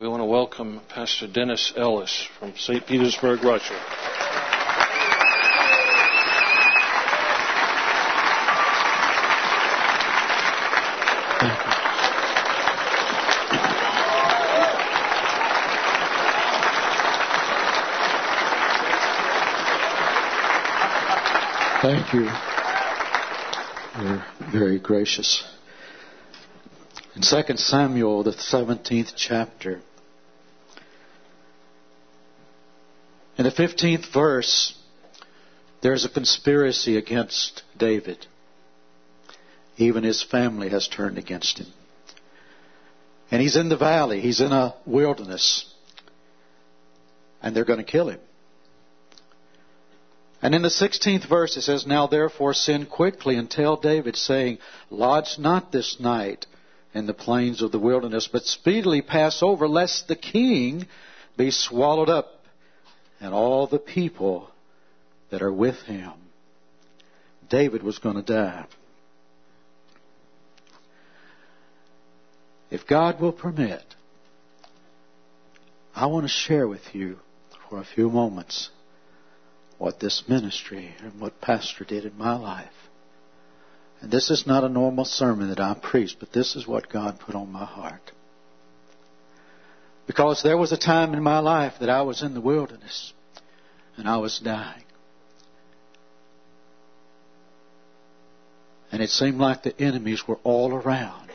We want to welcome Pastor Dennis Ellis from St. Petersburg, Russia. Thank you. You're very gracious. In 2 Samuel, the 17th chapter, in the 15th verse, there's a conspiracy against David. Even his family has turned against him. And he's in the valley, he's in a wilderness, and they're going to kill him. And in the 16th verse it says, Now therefore send quickly and tell David, saying, Lodge not this night in the plains of the wilderness, but speedily pass over, lest the king be swallowed up, and all the people that are with him. David was going to die. If God will permit, I want to share with you for a few moments what this ministry and what Pastor did in my life. And this is not a normal sermon that I preach, but this is what God put on my heart. Because there was a time in my life that I was in the wilderness and I was dying. And it seemed like the enemies were all around.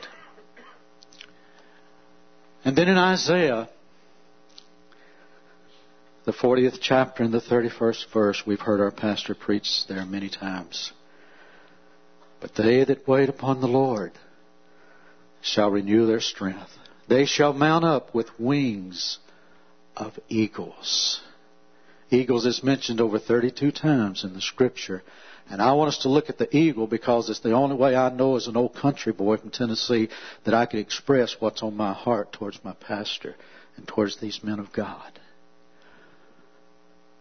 And then in Isaiah, the 40th chapter and the 31st verse, we've heard our pastor preach there many times. But they that wait upon the Lord shall renew their strength. They shall mount up with wings of eagles. Eagles is mentioned over 32 times in the scripture. And I want us to look at the eagle because it's the only way I know as an old country boy from Tennessee that I can express what's on my heart towards my pastor and towards these men of God.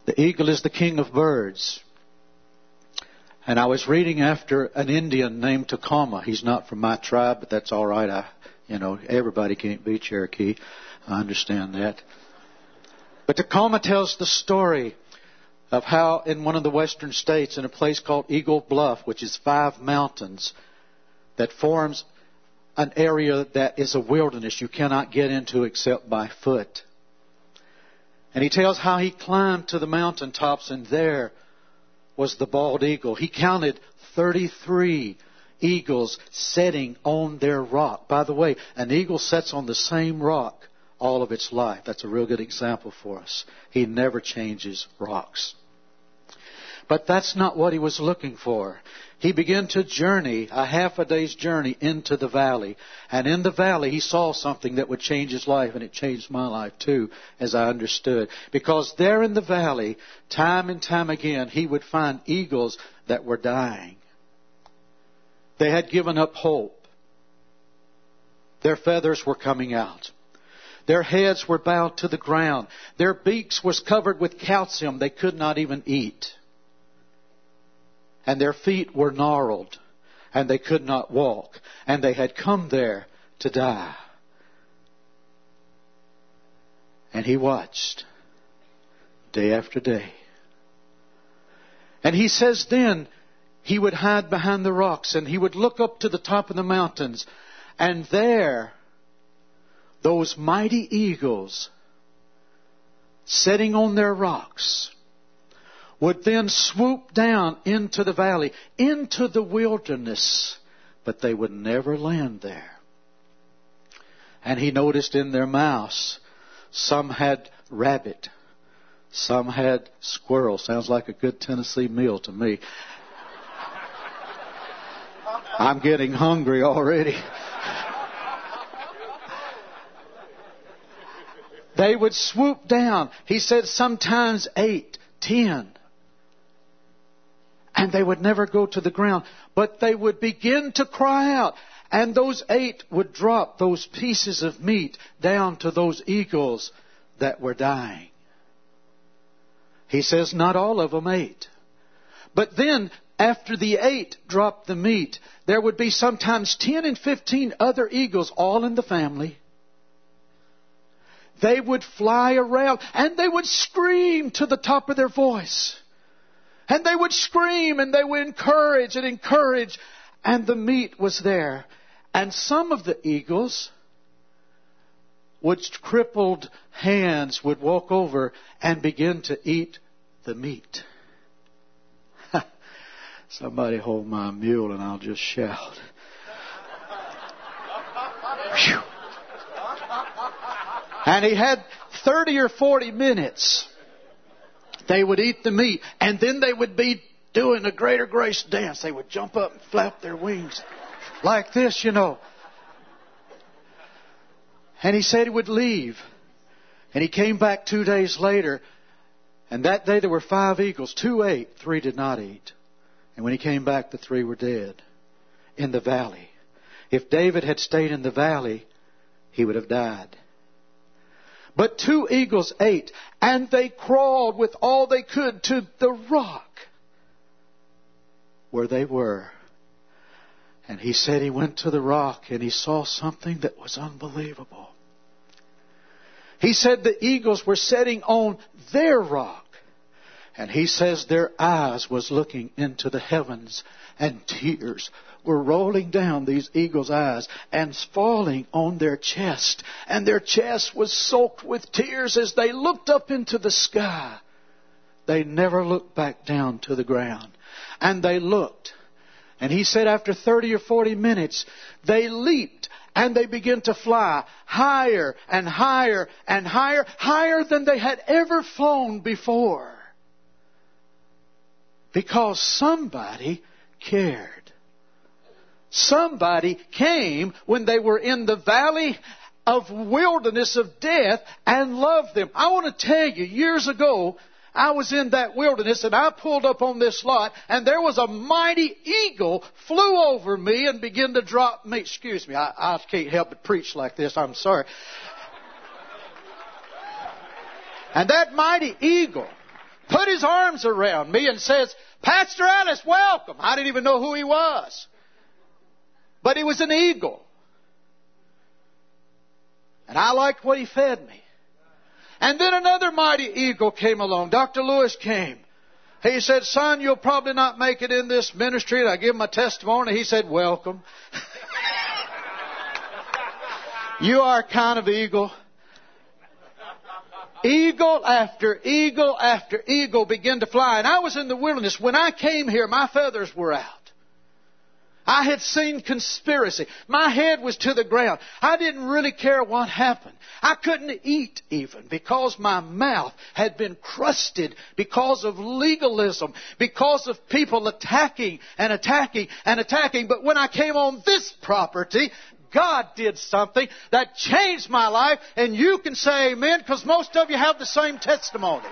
The eagle is the king of birds. And I was reading after an Indian named Tacoma. He's not from my tribe, but that's all right. I, you know, everybody can't be Cherokee. I understand that. But Tacoma tells the story of how in one of the western states, in a place called Eagle Bluff, which is five mountains, that forms an area that is a wilderness you cannot get into except by foot. And he tells how he climbed to the mountaintops and there was the bald eagle. He counted 33 eagles setting on their rock. By the way, an eagle sets on the same rock all of its life. That's a real good example for us. He never changes rocks. But that's not what he was looking for. He began to journey, a half a day's journey into the valley. And in the valley, he saw something that would change his life, and it changed my life too, as I understood. Because there in the valley, time and time again, he would find eagles that were dying. They had given up hope. Their feathers were coming out. Their heads were bowed to the ground. Their beaks was covered with calcium. They could not even eat and their feet were gnarled, and they could not walk, and they had come there to die. And he watched day after day. And he says then he would hide behind the rocks and he would look up to the top of the mountains and there those mighty eagles sitting on their rocks would then swoop down into the valley, into the wilderness, but they would never land there. And he noticed in their mouths, some had rabbit, some had squirrel. Sounds like a good Tennessee meal to me. I'm getting hungry already. they would swoop down. He said sometimes eight, ten and they would never go to the ground, but they would begin to cry out, and those eight would drop those pieces of meat down to those eagles that were dying. He says not all of them ate. But then, after the eight dropped the meat, there would be sometimes ten and fifteen other eagles, all in the family. they would fly around and they would scream to the top of their voice. And they would scream and they would encourage and encourage. And the meat was there. And some of the eagles with crippled hands would walk over and begin to eat the meat. Somebody hold my mule and I'll just shout. and he had 30 or 40 minutes. They would eat the meat and then they would be doing a greater grace dance. They would jump up and flap their wings like this, you know. And he said he would leave. And he came back two days later. And that day there were five eagles. Two ate, three did not eat. And when he came back, the three were dead in the valley. If David had stayed in the valley, he would have died. But two eagles ate, and they crawled with all they could to the rock where they were. And he said he went to the rock and he saw something that was unbelievable. He said the eagles were sitting on their rock. And he says their eyes was looking into the heavens and tears were rolling down these eagles' eyes and falling on their chest. And their chest was soaked with tears as they looked up into the sky. They never looked back down to the ground. And they looked. And he said after 30 or 40 minutes, they leaped and they began to fly higher and higher and higher, higher than they had ever flown before. Because somebody cared. Somebody came when they were in the valley of wilderness of death and loved them. I want to tell you, years ago, I was in that wilderness and I pulled up on this lot and there was a mighty eagle flew over me and began to drop me. Excuse me, I, I can't help but preach like this. I'm sorry. And that mighty eagle put his arms around me and says, Pastor Ellis, welcome. I didn't even know who he was. But he was an eagle. And I liked what he fed me. And then another mighty eagle came along. Dr. Lewis came. He said, son, you'll probably not make it in this ministry. And I give him a testimony. He said, welcome. you are a kind of eagle. Eagle after eagle after eagle began to fly. And I was in the wilderness. When I came here, my feathers were out. I had seen conspiracy. My head was to the ground. I didn't really care what happened. I couldn't eat even because my mouth had been crusted because of legalism, because of people attacking and attacking and attacking. But when I came on this property, God did something that changed my life, and you can say amen because most of you have the same testimony.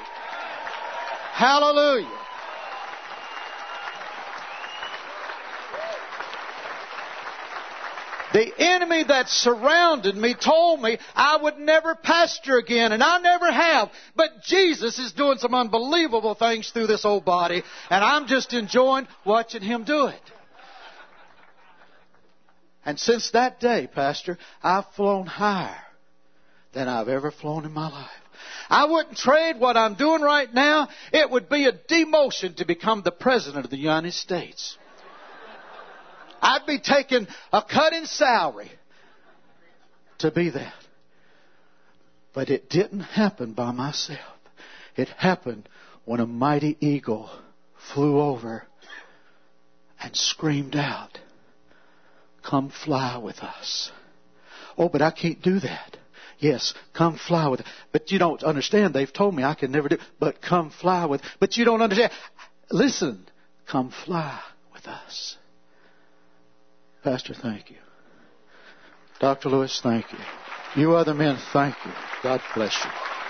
Hallelujah. The enemy that surrounded me told me I would never pastor again, and I never have. But Jesus is doing some unbelievable things through this old body, and I'm just enjoying watching him do it. And since that day, Pastor, I've flown higher than I've ever flown in my life. I wouldn't trade what I'm doing right now. It would be a demotion to become the President of the United States. I'd be taking a cut in salary to be that. But it didn't happen by myself. It happened when a mighty eagle flew over and screamed out, Come fly with us. Oh, but I can't do that. Yes, come fly with. It. But you don't understand. They've told me I can never do. But come fly with. But you don't understand. Listen, come fly with us. Pastor, thank you. Dr. Lewis, thank you. You other men, thank you. God bless you.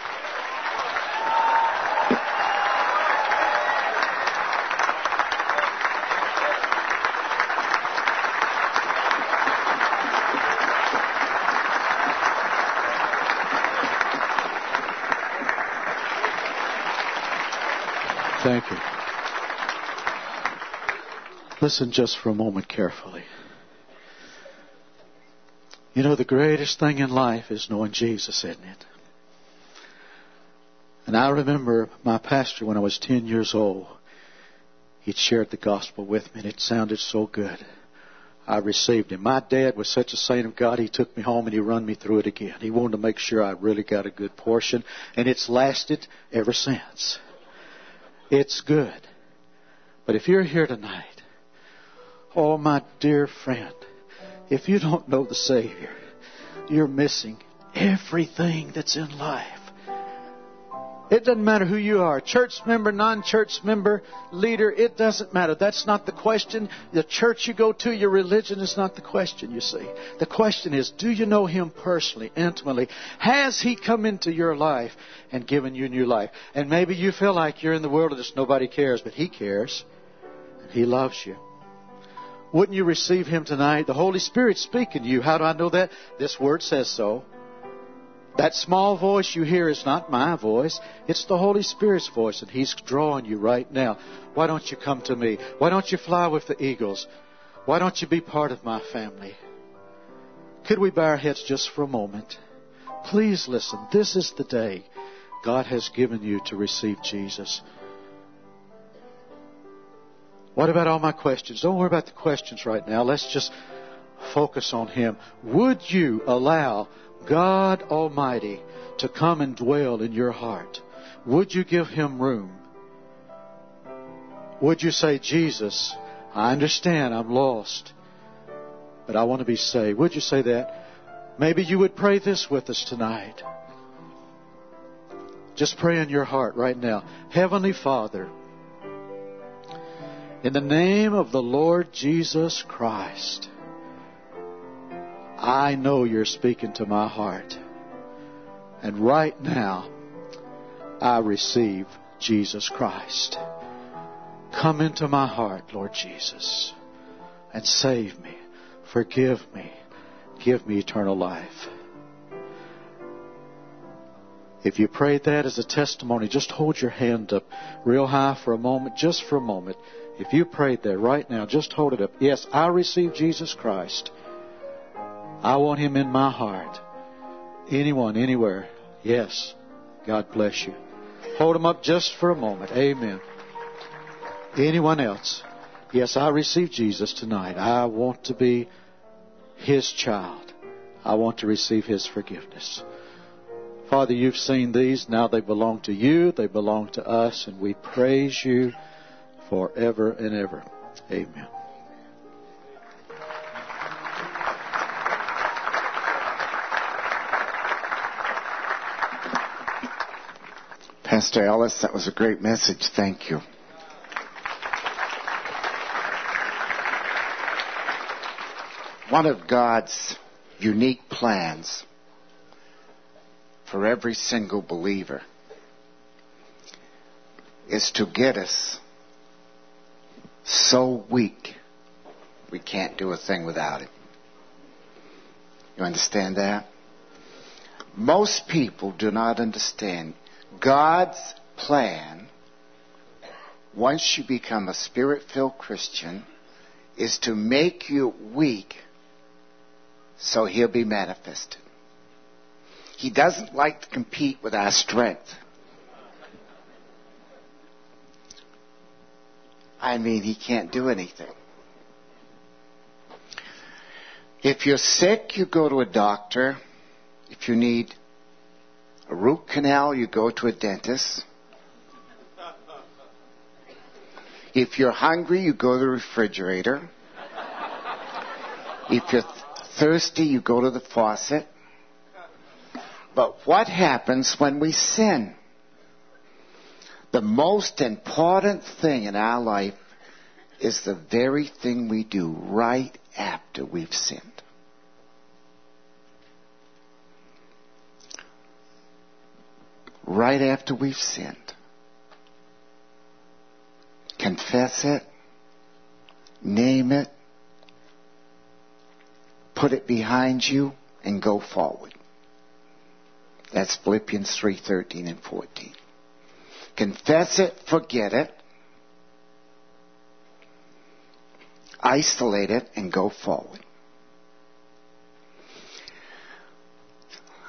Thank you. Listen just for a moment carefully. You know, the greatest thing in life is knowing Jesus, isn't it? And I remember my pastor when I was 10 years old. He'd shared the gospel with me and it sounded so good. I received him. My dad was such a saint of God, he took me home and he run me through it again. He wanted to make sure I really got a good portion, and it's lasted ever since. It's good. But if you're here tonight, oh my dear friend, if you don't know the Savior, you're missing everything that's in life. It doesn't matter who you are church member, non church member, leader, it doesn't matter. That's not the question. The church you go to, your religion is not the question, you see. The question is do you know Him personally, intimately? Has He come into your life and given you new life? And maybe you feel like you're in the world wilderness, nobody cares, but He cares. And He loves you. Wouldn't you receive Him tonight? The Holy Spirit's speaking to you. How do I know that? This Word says so. That small voice you hear is not my voice. It's the Holy Spirit's voice, and He's drawing you right now. Why don't you come to me? Why don't you fly with the eagles? Why don't you be part of my family? Could we bow our heads just for a moment? Please listen. This is the day God has given you to receive Jesus. What about all my questions? Don't worry about the questions right now. Let's just focus on Him. Would you allow God Almighty to come and dwell in your heart, would you give Him room? Would you say, Jesus, I understand I'm lost, but I want to be saved? Would you say that? Maybe you would pray this with us tonight. Just pray in your heart right now. Heavenly Father, in the name of the Lord Jesus Christ, I know you're speaking to my heart. And right now, I receive Jesus Christ. Come into my heart, Lord Jesus, and save me, forgive me, give me eternal life. If you prayed that as a testimony, just hold your hand up real high for a moment, just for a moment. If you prayed that right now, just hold it up. Yes, I receive Jesus Christ I want him in my heart. Anyone, anywhere. Yes. God bless you. Hold him up just for a moment. Amen. Anyone else? Yes, I receive Jesus tonight. I want to be his child. I want to receive his forgiveness. Father, you've seen these. Now they belong to you. They belong to us. And we praise you forever and ever. Amen. Pastor Ellis, that was a great message. Thank you. One of God's unique plans for every single believer is to get us so weak we can't do a thing without Him. You understand that? Most people do not understand God's plan, once you become a spirit filled Christian, is to make you weak so he'll be manifested. He doesn't like to compete with our strength. I mean, he can't do anything. If you're sick, you go to a doctor. If you need a root canal, you go to a dentist. If you're hungry, you go to the refrigerator. If you're th- thirsty, you go to the faucet. But what happens when we sin? The most important thing in our life is the very thing we do right after we've sinned. Right after we've sinned. Confess it, name it, put it behind you, and go forward. That's Philippians 3:13 and 14. Confess it, forget it, isolate it, and go forward.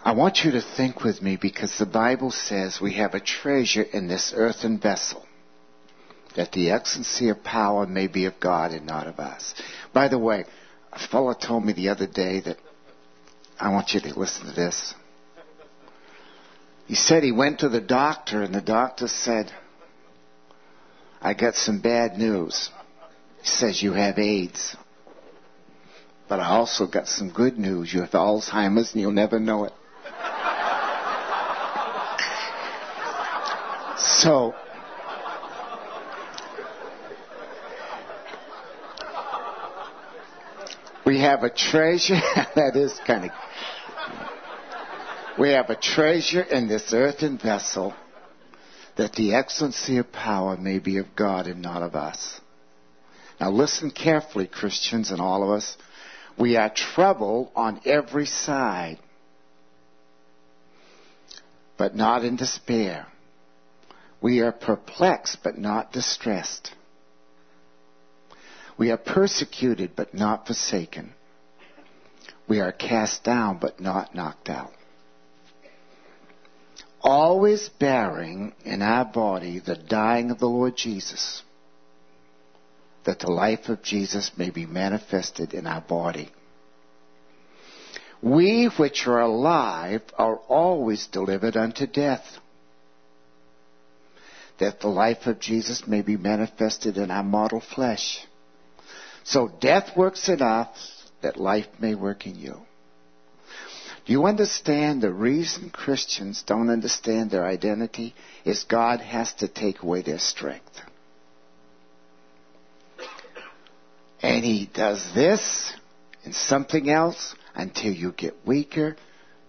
I want you to think with me because the Bible says we have a treasure in this earthen vessel, that the excellency of power may be of God and not of us. By the way, a fellow told me the other day that I want you to listen to this. He said he went to the doctor and the doctor said, I got some bad news. He says you have AIDS. But I also got some good news. You have Alzheimer's and you'll never know it. So, we have a treasure that is kind of. We have a treasure in this earthen vessel that the excellency of power may be of God and not of us. Now listen carefully, Christians and all of us. We are troubled on every side, but not in despair. We are perplexed, but not distressed. We are persecuted, but not forsaken. We are cast down, but not knocked out. Always bearing in our body the dying of the Lord Jesus, that the life of Jesus may be manifested in our body. We which are alive are always delivered unto death that the life of Jesus may be manifested in our mortal flesh. So death works in us that life may work in you. Do you understand the reason Christians don't understand their identity is God has to take away their strength. And He does this and something else until you get weaker.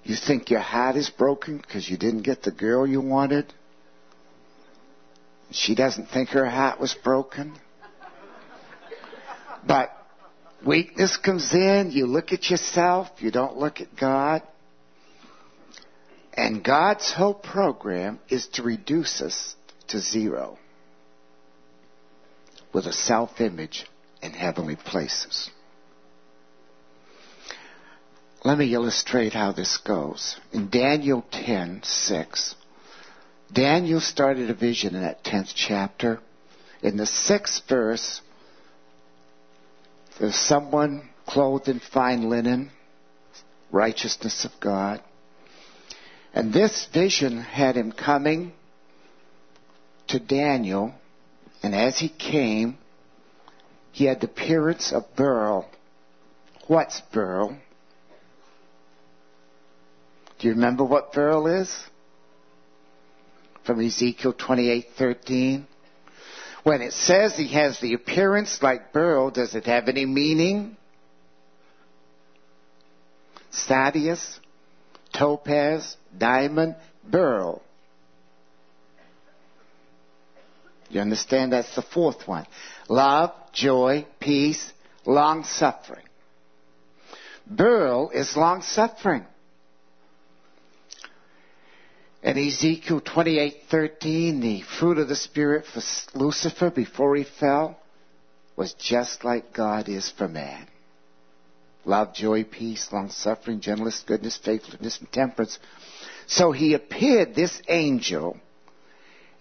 You think your heart is broken because you didn't get the girl you wanted. She doesn't think her heart was broken. But weakness comes in, you look at yourself, you don't look at God. And God's whole program is to reduce us to zero with a self image in heavenly places. Let me illustrate how this goes. In Daniel 10 6, Daniel started a vision in that 10th chapter. In the sixth verse, there's someone clothed in fine linen, righteousness of God. And this vision had him coming to Daniel, and as he came, he had the appearance of Beryl. What's Beryl? Do you remember what Beryl is? From Ezekiel 28:13? When it says he has the appearance like beryl, does it have any meaning? Sardius, topaz, diamond, beryl. You understand? That's the fourth one. Love, joy, peace, long suffering. Beryl is long suffering. And Ezekiel 28:13, the fruit of the spirit for Lucifer before he fell was just like God is for man. Love, joy, peace, long suffering, gentleness, goodness, faithfulness, and temperance. So he appeared, this angel,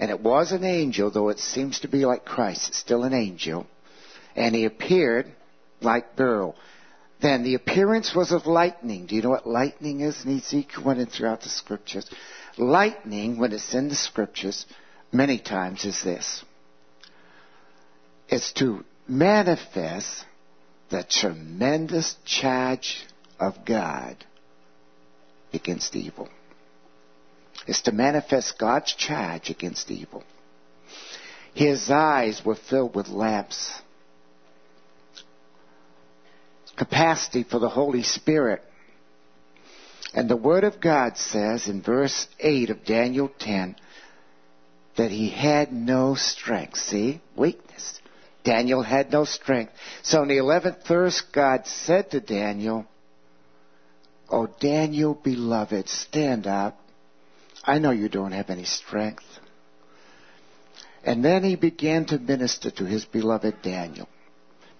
and it was an angel, though it seems to be like Christ, it's still an angel, and he appeared like beryl. Then the appearance was of lightning. Do you know what lightning is in Ezekiel and throughout the scriptures? Lightning, when it's in the scriptures, many times is this. It's to manifest the tremendous charge of God against evil. It's to manifest God's charge against evil. His eyes were filled with lamps. Capacity for the Holy Spirit and the Word of God says in verse 8 of Daniel 10 that he had no strength. See? Weakness. Daniel had no strength. So in the 11th verse, God said to Daniel, Oh, Daniel, beloved, stand up. I know you don't have any strength. And then he began to minister to his beloved Daniel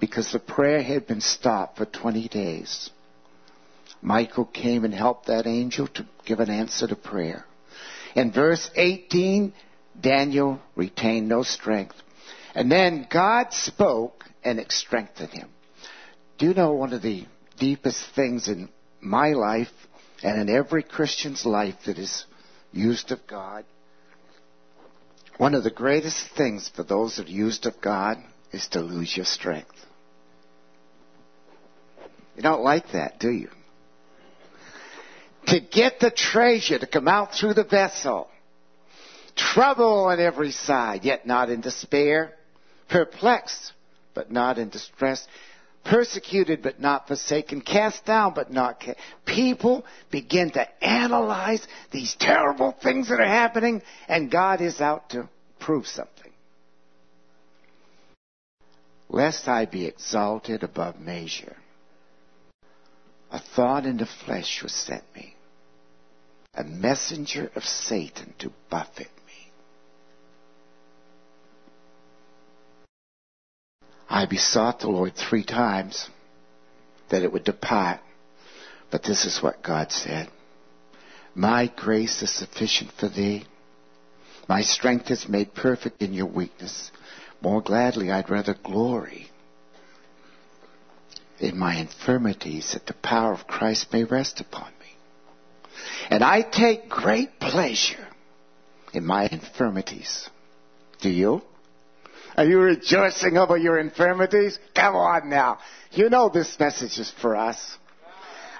because the prayer had been stopped for 20 days. Michael came and helped that angel to give an answer to prayer. In verse 18, Daniel retained no strength. And then God spoke and it strengthened him. Do you know one of the deepest things in my life and in every Christian's life that is used of God? One of the greatest things for those that are used of God is to lose your strength. You don't like that, do you? To get the treasure to come out through the vessel. Trouble on every side, yet not in despair. Perplexed, but not in distress. Persecuted, but not forsaken. Cast down, but not cast. People begin to analyze these terrible things that are happening, and God is out to prove something. Lest I be exalted above measure a thought in the flesh was sent me, a messenger of Satan to buffet me. I besought the Lord three times that it would depart, but this is what God said. My grace is sufficient for thee. My strength is made perfect in your weakness. More gladly I'd rather glory in my infirmities that the power of Christ may rest upon me. And I take great pleasure in my infirmities. Do you? Are you rejoicing over your infirmities? Come on now. You know this message is for us.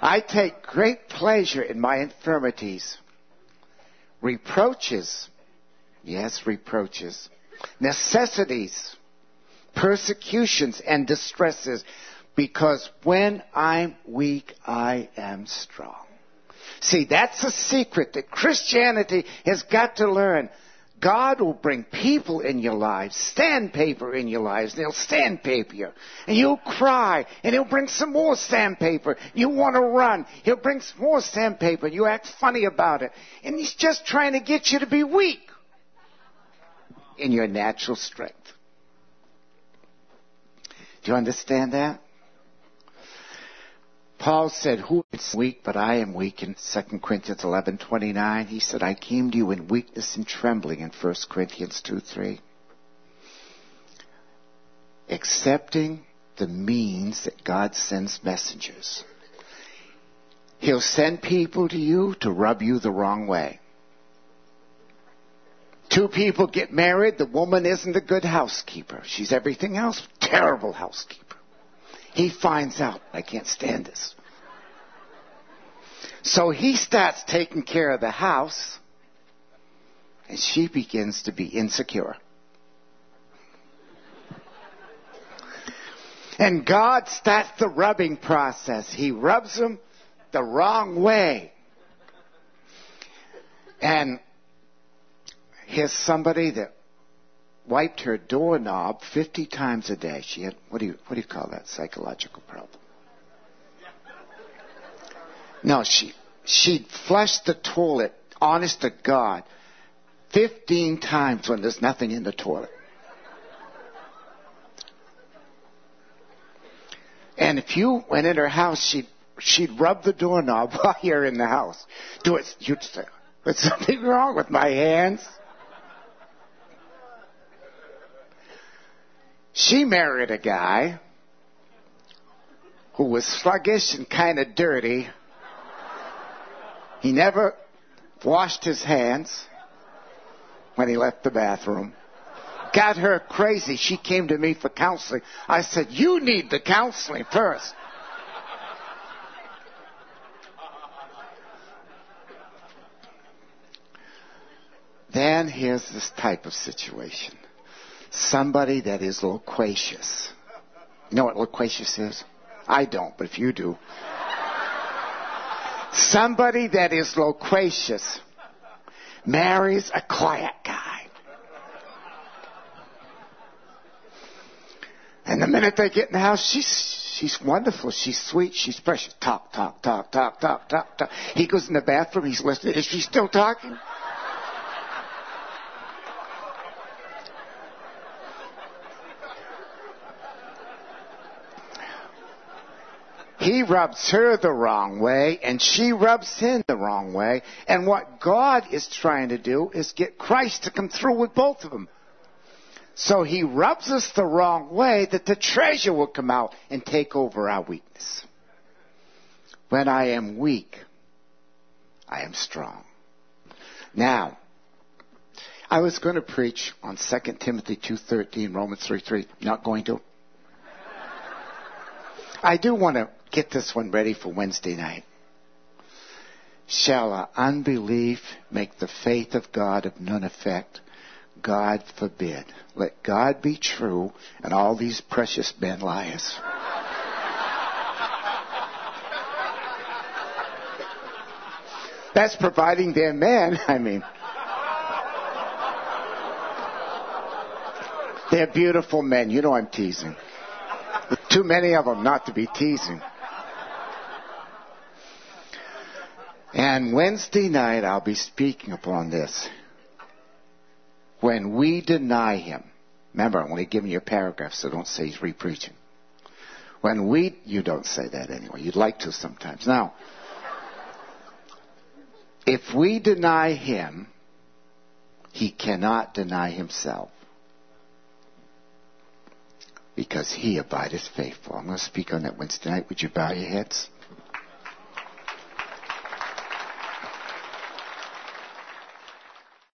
I take great pleasure in my infirmities. Reproaches. Yes, reproaches. Necessities. Persecutions and distresses because when I'm weak, I am strong. See, that's a secret that Christianity has got to learn. God will bring people in your lives, sandpaper in your lives, and He'll sandpaper you. And you'll cry, and He'll bring some more sandpaper. You want to run, He'll bring some more sandpaper, and you act funny about it. And He's just trying to get you to be weak in your natural strength. Do you understand that? Paul said, Who is weak, but I am weak in 2 Corinthians 11:29. He said, I came to you in weakness and trembling in 1 Corinthians 2:3. Accepting the means that God sends messengers. He'll send people to you to rub you the wrong way. Two people get married, the woman isn't a good housekeeper. She's everything else, terrible housekeeper. He finds out, I can't stand this. So he starts taking care of the house, and she begins to be insecure. And God starts the rubbing process. He rubs them the wrong way. And here's somebody that wiped her doorknob 50 times a day. She had, what do you, what do you call that? Psychological problem. No, she, she'd flushed the toilet, honest to God, 15 times when there's nothing in the toilet. And if you went in her house, she'd, she'd rub the doorknob while you're in the house. Do it. You'd say, there's something wrong with my hands. She married a guy who was sluggish and kind of dirty. He never washed his hands when he left the bathroom. Got her crazy. She came to me for counseling. I said, You need the counseling first. Then here's this type of situation somebody that is loquacious. You know what loquacious is? I don't, but if you do. Somebody that is loquacious marries a quiet guy. And the minute they get in the house, she's she's wonderful. She's sweet. She's precious. Talk, talk, talk, talk, talk, talk, talk. He goes in the bathroom. He's listening. Is she still talking? He rubs her the wrong way and she rubs him the wrong way. And what God is trying to do is get Christ to come through with both of them. So he rubs us the wrong way that the treasure will come out and take over our weakness. When I am weak, I am strong. Now, I was going to preach on 2 Timothy 2.13, Romans 3.3. Not going to. I do want to get this one ready for Wednesday night. Shall our unbelief make the faith of God of none effect? God forbid. Let God be true and all these precious men liars. That's providing they're men, I mean. They're beautiful men. You know I'm teasing. Too many of them not to be teasing. And Wednesday night I'll be speaking upon this. When we deny Him, remember I'm only giving you a paragraph, so don't say He's repreaching. When we, you don't say that anyway. You'd like to sometimes. Now, if we deny Him, He cannot deny Himself because he abideth faithful. I'm going to speak on that Wednesday night. Would you bow your heads?